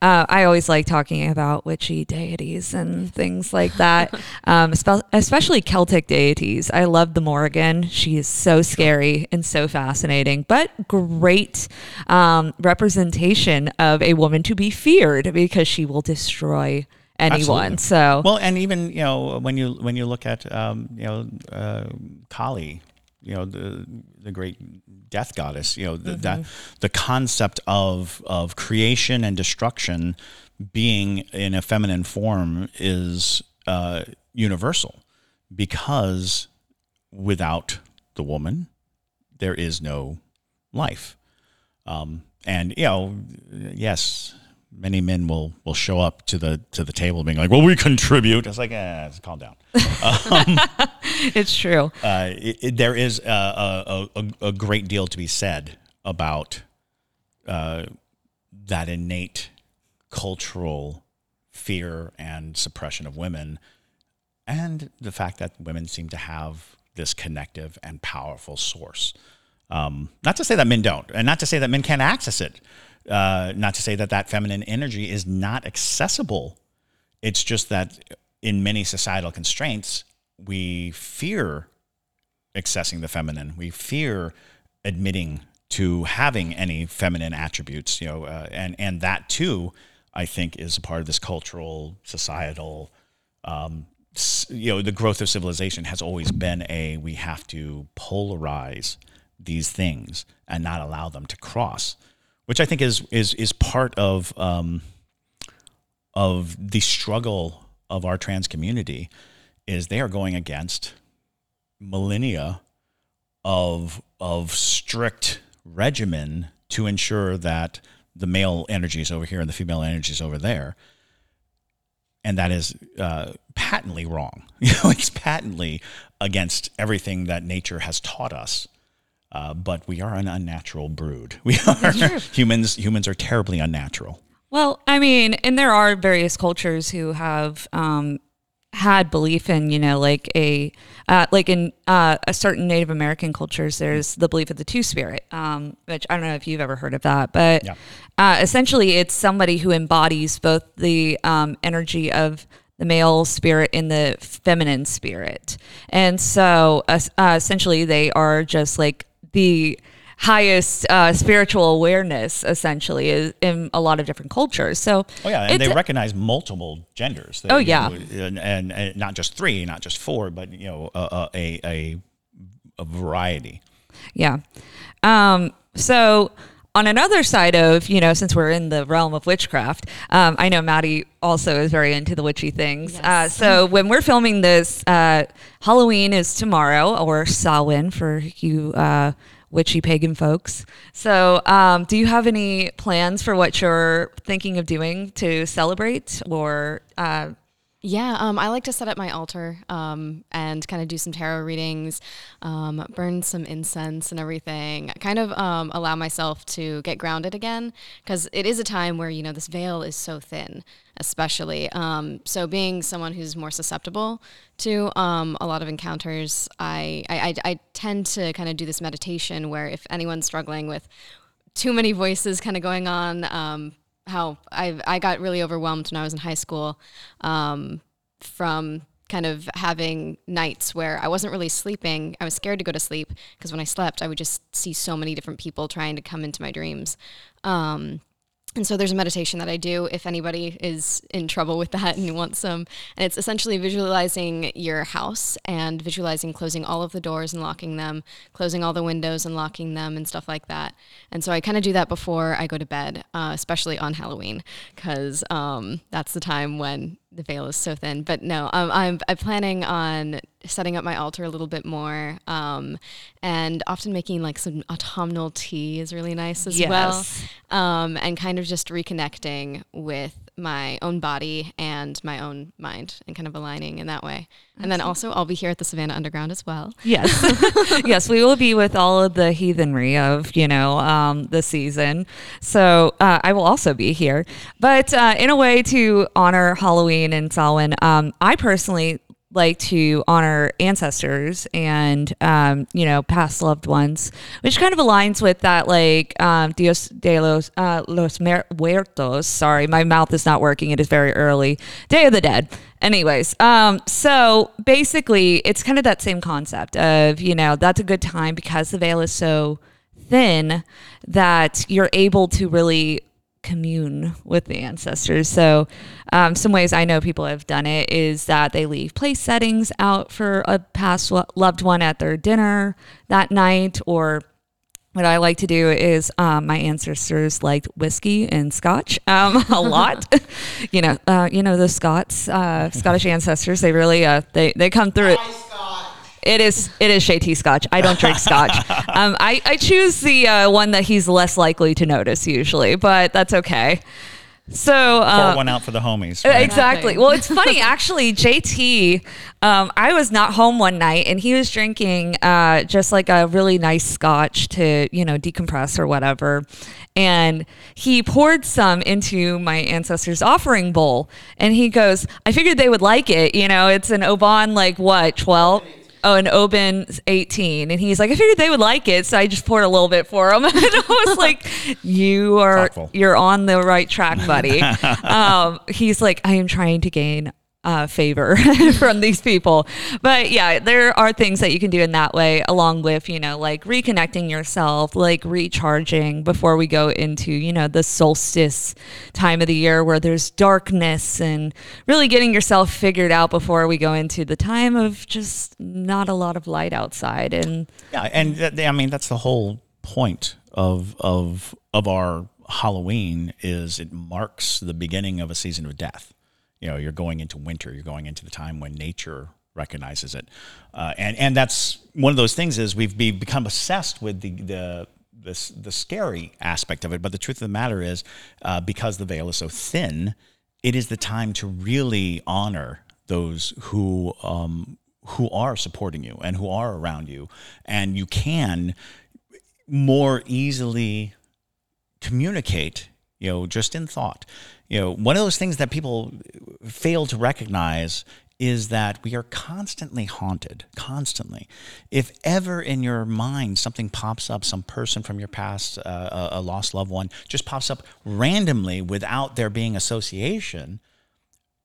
uh, I always like talking about witchy deities and things like that, [laughs] um, especially Celtic deities. I love the Morrigan. She is so scary and so fascinating, but great um, representation of a woman to be feared because she will destroy anyone. Absolutely. So Well, and even you know when you when you look at um, you know uh, Kali, you know the the great death goddess, you know the, that the concept of of creation and destruction being in a feminine form is uh, universal because without the woman there is no life. Um, and you know, yes, many men will will show up to the to the table being like, "Well, we contribute." It's like, eh, calm down. [laughs] it's true. Uh, it, it, there is a, a, a, a great deal to be said about uh, that innate cultural fear and suppression of women, and the fact that women seem to have this connective and powerful source. Um, not to say that men don't, and not to say that men can't access it. Uh, not to say that that feminine energy is not accessible. It's just that in many societal constraints, we fear accessing the feminine. We fear admitting to having any feminine attributes. You know, uh, and and that too, I think, is a part of this cultural, societal. Um, you know, the growth of civilization has always been a we have to polarize these things and not allow them to cross which I think is is is part of um, of the struggle of our trans community, is they are going against millennia of of strict regimen to ensure that the male energy is over here and the female energy is over there, and that is uh, patently wrong. [laughs] You know, it's patently against everything that nature has taught us. Uh, but we are an unnatural brood. [laughs] We are humans. Humans are terribly unnatural. Well, I mean, and there are various cultures who have um, had belief in, you know, like a uh, like in uh, a certain Native American cultures, there's the belief of the two spirit, um, which I don't know if you've ever heard of that, but yeah. uh, essentially, it's somebody who embodies both the um, energy of the male spirit and the feminine spirit, and so uh, essentially, they are just like the highest uh, spiritual awareness essentially is in a lot of different cultures. So oh yeah and they recognize multiple genders. They, oh yeah. and, and, and, not just three not just four but you know a, a, a, a variety. Yeah. Um, so on another side of you know since we're in the realm of witchcraft um, i know Mattie also is very into the witchy things yes. uh, so when we're filming this uh, halloween is tomorrow or samhain for you uh, witchy pagan folks so um, do you have any plans for what you're thinking of doing to celebrate or uh, yeah, um, I like to set up my altar um, and kind of do some tarot readings, um, burn some incense and everything. Kind of um, allow myself to get grounded again because it is a time where you know this veil is so thin, especially. Um, so being someone who's more susceptible to um, a lot of encounters, I, I, I tend to kind of do this meditation where if anyone's struggling with too many voices kind of going on how I I got really overwhelmed when I was in high school um, from kind of having nights where I wasn't really sleeping. I was scared to go to sleep because when I slept, I would just see so many different people trying to come into my dreams. Um, and so there's a meditation that I do if anybody is in trouble with that and wants some. And it's essentially visualizing your house and visualizing closing all of the doors and locking them, closing all the windows and locking them and stuff like that. And so I kind of do that before I go to bed, uh, especially on Halloween, because um, that's the time when the veil is so thin. But no, um, I'm, I'm planning on setting up my altar a little bit more, um, and often making like some autumnal tea is really nice as yes. well, um, and kind of just reconnecting with my own body and my own mind and kind of aligning in that way. And then also, I'll be here at the Savannah Underground as well. Yes. [laughs] yes, we will be with all of the heathenry of, you know, um, the season. So uh, I will also be here. But uh, in a way to honor Halloween and Samhain, um, I personally like to honor ancestors and um, you know past loved ones, which kind of aligns with that like um, Dios de los uh, los muertos. Sorry, my mouth is not working. It is very early. Day of the Dead. Anyways, um, so basically, it's kind of that same concept of you know that's a good time because the veil is so thin that you're able to really commune with the ancestors. So, um, some ways I know people have done it is that they leave place settings out for a past loved one at their dinner that night, or what I like to do is um, my ancestors liked whiskey and scotch um, [laughs] a lot. [laughs] you know, uh, you know the Scots, uh, Scottish ancestors. They really uh, they they come through it. It is it is Shay Scotch. I don't drink Scotch. [laughs] Um, I I choose the uh, one that he's less likely to notice usually, but that's okay. So uh, pour one out for the homies. Right? Exactly. Well, it's funny [laughs] actually. JT, um, I was not home one night, and he was drinking uh, just like a really nice scotch to you know decompress or whatever, and he poured some into my ancestors' offering bowl, and he goes, "I figured they would like it. You know, it's an Oban like what twelve." Oh, and Oban's 18. And he's like, I figured they would like it. So I just poured a little bit for him. [laughs] and I was [laughs] like, you are, Thoughtful. you're on the right track, buddy. [laughs] um, he's like, I am trying to gain uh, favor [laughs] from these people. But yeah, there are things that you can do in that way, along with, you know, like reconnecting yourself, like recharging before we go into, you know, the solstice time of the year where there's darkness and really getting yourself figured out before we go into the time of just not a lot of light outside. And yeah, and th- I mean, that's the whole point of, of, of our Halloween is it marks the beginning of a season of death you know you're going into winter you're going into the time when nature recognizes it. Uh, and and that's one of those things is we've become obsessed with the the the, the scary aspect of it. But the truth of the matter is uh, because the veil is so thin it is the time to really honor those who um, who are supporting you and who are around you. And you can more easily communicate you know just in thought. You know, one of those things that people fail to recognize is that we are constantly haunted, constantly. If ever in your mind something pops up, some person from your past, uh, a lost loved one, just pops up randomly without there being association,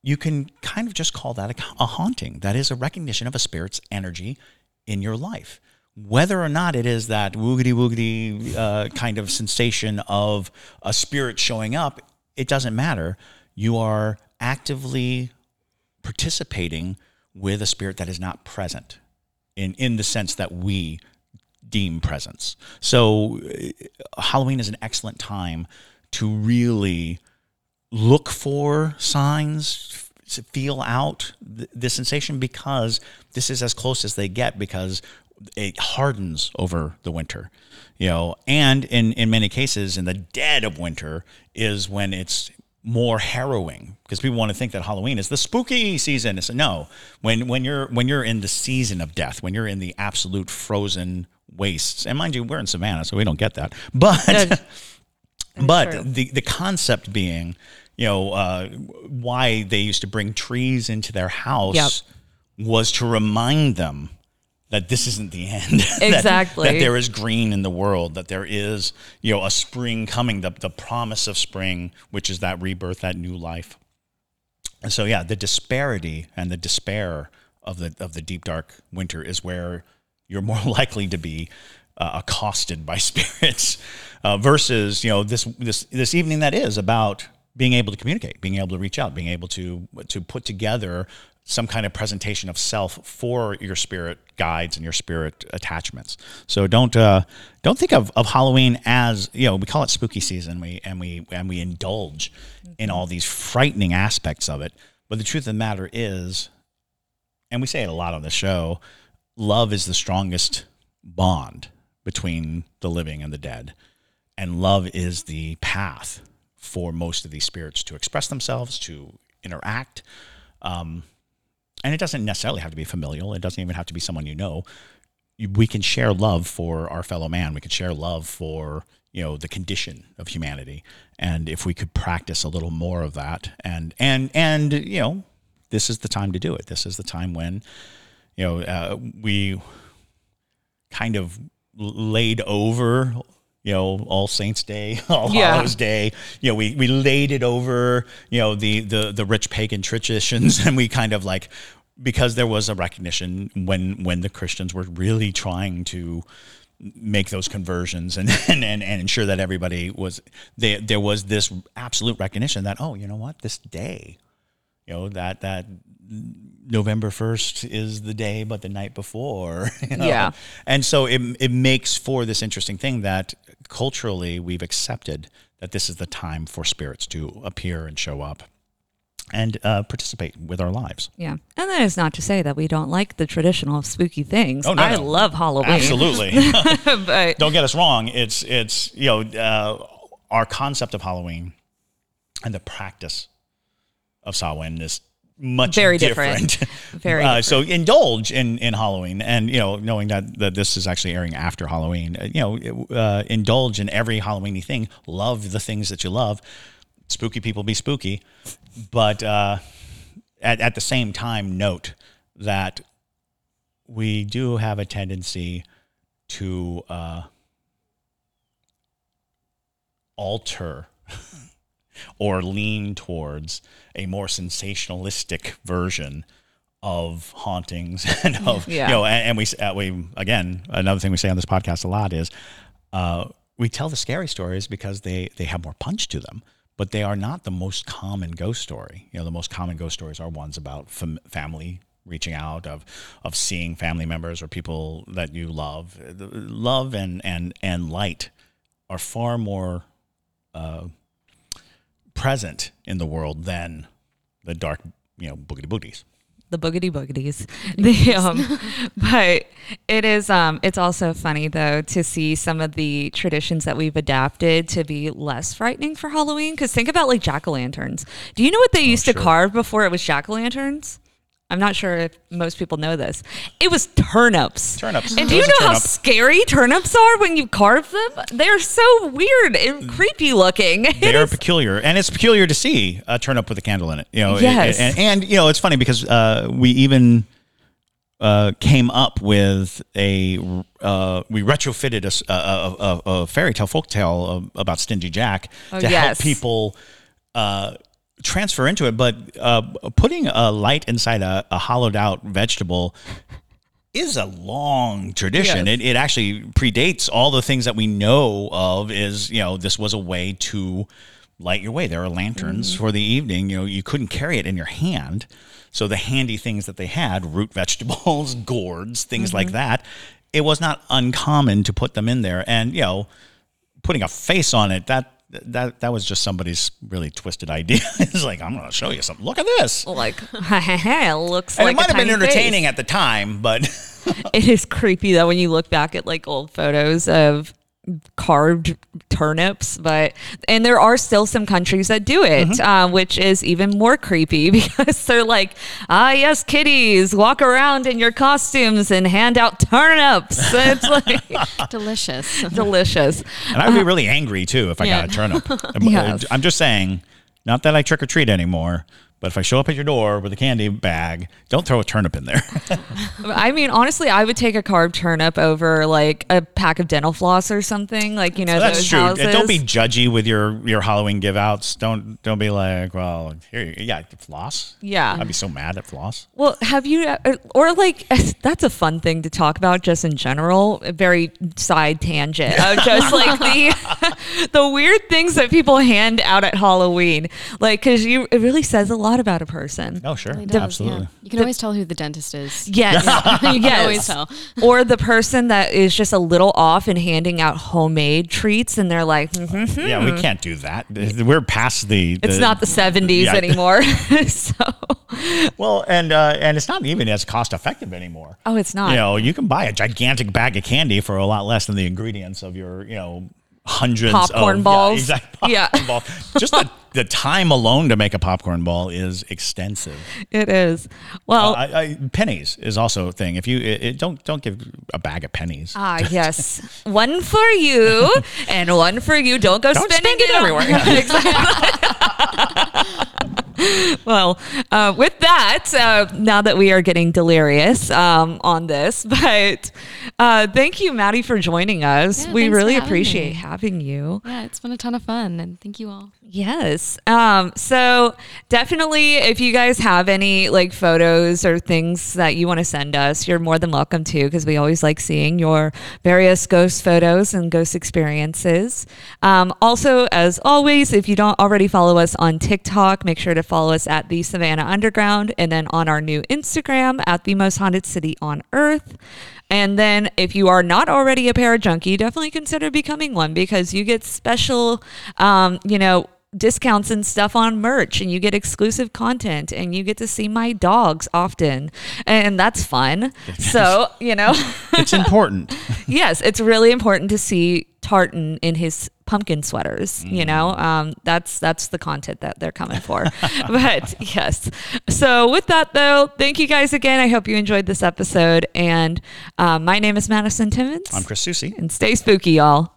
you can kind of just call that a, a haunting. That is a recognition of a spirit's energy in your life. Whether or not it is that woogity woogity uh, kind of sensation of a spirit showing up it doesn't matter. You are actively participating with a spirit that is not present in, in the sense that we deem presence. So, uh, Halloween is an excellent time to really look for signs, feel out the, the sensation because this is as close as they get because it hardens over the winter you know and in in many cases in the dead of winter is when it's more harrowing because people want to think that Halloween is the spooky season. It's no, when when you're when you're in the season of death, when you're in the absolute frozen wastes, and mind you, we're in Savannah, so we don't get that. [laughs] But [laughs] but true. the the concept being, you know, uh, why they used to bring trees into their house yep. was to remind them that this isn't the end. [laughs] Exactly. that, that, there is green in the world, that there is, you know, a spring coming, the, the promise of spring, which is that rebirth, that new life. And so, yeah, the disparity and the despair of the, of the deep, dark winter is where you're more [laughs] likely to be uh, accosted by [laughs] spirits uh, versus, you know, this, this, this evening that is about being able to communicate, being able to reach out, being able to, to put together some kind of presentation of self for your spirit guides and your spirit attachments. So don't uh, don't think of, of Halloween as you know we call it spooky season. We and we and we indulge in all these frightening aspects of it. But the truth of the matter is, and we say it a lot on the show, love is the strongest bond between the living and the dead, and love is the path for most of these spirits to express themselves, to interact. Um, and it doesn't necessarily have to be familial. It doesn't even have to be someone you know. We can share love for our fellow man. We can share love for you know the condition of humanity. And if we could practice a little more of that, and and and you know, this is the time to do it. This is the time when you know uh, we kind of laid over you know all saints day [laughs] all Yeah. hallows day you know we we laid it over you know the the the rich pagan traditions [laughs] and we kind of like because there was a recognition when when the christians were really trying to make those conversions and [laughs] and, and, and ensure that everybody was there there was this absolute recognition that oh you know what this day you know that that November 1st is the day but the night before [laughs] you know? Yeah. and so it, it makes for this interesting thing that culturally we've accepted that this is the time for spirits to appear and show up and uh, participate with our lives Yeah. And that is not to say that we don't like the traditional spooky things. Oh, no, I no. love Halloween. absolutely [laughs] [laughs] but don't get us wrong it's it's you know uh, our concept of halloween and the practice of Samhain is much Very different. [laughs] Very uh, so indulge in in halloween. And you know knowing that that this is actually airing after halloween uh, you know uh, indulge in every halloweeny thing. Love the things that you love. Spooky people be spooky. But uh, at, at the same time note that we do have a tendency to uh, alter or lean towards a more sensationalistic version of hauntings [laughs] and of Yeah. you know and, and we uh, we again another thing we say on this podcast a lot is uh, we tell the scary stories because they they have more punch to them but they are not the most common ghost story. You know the most common ghost stories are ones about fam- family reaching out of of seeing family members or people that you love. Love and and and light are far more uh, present in the world than the dark you know boogity booties the boogity boogities. [laughs] The, um, [laughs] but it is um, it's also funny though to see some of the traditions that we've adapted to be less frightening for Halloween. Because think about like jack o' lanterns. Do you know what they used to Oh, sure. carve before it was jack o' lanterns? I'm not sure if most people know this. It was turnips. Turnips. And do you a know how scary turnips are when you carve them? They're so weird and creepy looking. [laughs] They are peculiar, and it's peculiar to see a turnip with a candle in it. You know, it- Yes. and, and you know it's funny because uh, we even uh, came up with a uh, we retrofitted a fairy tale folk tale of- about Stingy Jack Oh, to yes. help people. Uh, transfer into it but uh, putting a light inside a, a hollowed out vegetable is a long tradition. Yes. It, it actually predates all the things that we know of. Is you know this was a way to light your way. There are lanterns Mm-hmm. for the evening. You know you couldn't carry it in your hand, so the handy things that they had, root vegetables, [laughs] gourds, things like Mm-hmm. that. It was not uncommon to put them in there, and you know, putting a face on it that. That that was just somebody's really twisted idea. [laughs] it's like I'm going to show you something. Look at this, like, [laughs] it looks and like it might have been tiny face. entertaining at the time, but [laughs] It is creepy though when you look back at like old photos of carved turnips but and there are still some countries that do it Mm-hmm. uh, which is even more creepy [laughs] because they're like ah yes kitties walk around in your costumes and hand out turnips [laughs] it's like [laughs] Delicious. delicious And I would be really angry too if I Yeah. got a turnip. I'm- Yes. I'm just saying, not that I trick or treat anymore, but if I show up at your door with a candy bag, don't throw a turnip in there. [laughs] I mean, honestly, I would take a carved turnip over like a pack of dental floss or something. Like you know, That's those true. houses. Don't be judgy with your your Halloween give outs. Don't don't be like, well, here, you, yeah, floss. Yeah. I'd be so mad at floss. Well, have you, uh, or like, [laughs] that's a fun thing to talk about just in general, a very side tangent of [laughs] just like the, the weird things that people hand out at Halloween. Like, cause you, it really says a lot about a person. Oh, sure, It does, yeah. absolutely. You can always tell who the dentist is. [laughs] Yes. [laughs] You can yes. always tell. Or the person that is just a little off and handing out homemade treats and they're like, "Mhm." Yeah, we can't do that. We're past the. it's not the 70s Yeah. anymore. [laughs] so, well, and uh, and it's not even as cost effective anymore. oh, it's not. You know, you can buy a gigantic bag of candy for a lot less than the ingredients of your, you know, hundreds Popcorn of balls. [laughs] Yeah, exactly. Yeah. Ball. Just the, the time alone to make a popcorn ball is extensive. It is. Well, I, I, pennies is also a thing. If you it, it- don't don't give a bag of pennies. Ah, [laughs] yes. one for you and one for you. Don't go Don't spending spend it on- everywhere. [laughs] exactly. [laughs] well, uh, with that, uh, now that we are getting delirious um, on this, [laughs] but uh, thank you, Mattie, for joining us. Yeah, we really having appreciate me. having you. Yeah, it's been a ton of fun, and thank you all. Yes. Um, so definitely if you guys have any like photos or things that you want to send us, you're more than welcome to because we always like seeing your various ghost photos and ghost experiences. Um, also, as always, if you don't already follow us on TikTok, make sure to follow us at the Savannah Underground and then on our new Instagram at the most haunted city on earth. And then, if you are not already a Parajunkie, definitely consider becoming one because you get special, um, you know, discounts and stuff on merch and you get exclusive content and you get to see my dogs often and that's fun so you know It's important. [laughs] yes it's really important to see tartan in his pumpkin sweaters you know? Um, that's that's the content that they're coming for. [laughs] But yes. So with that though thank you guys again. I hope you enjoyed this episode. And um, my name is madison timmons. I'm Chris Susi. and stay spooky y'all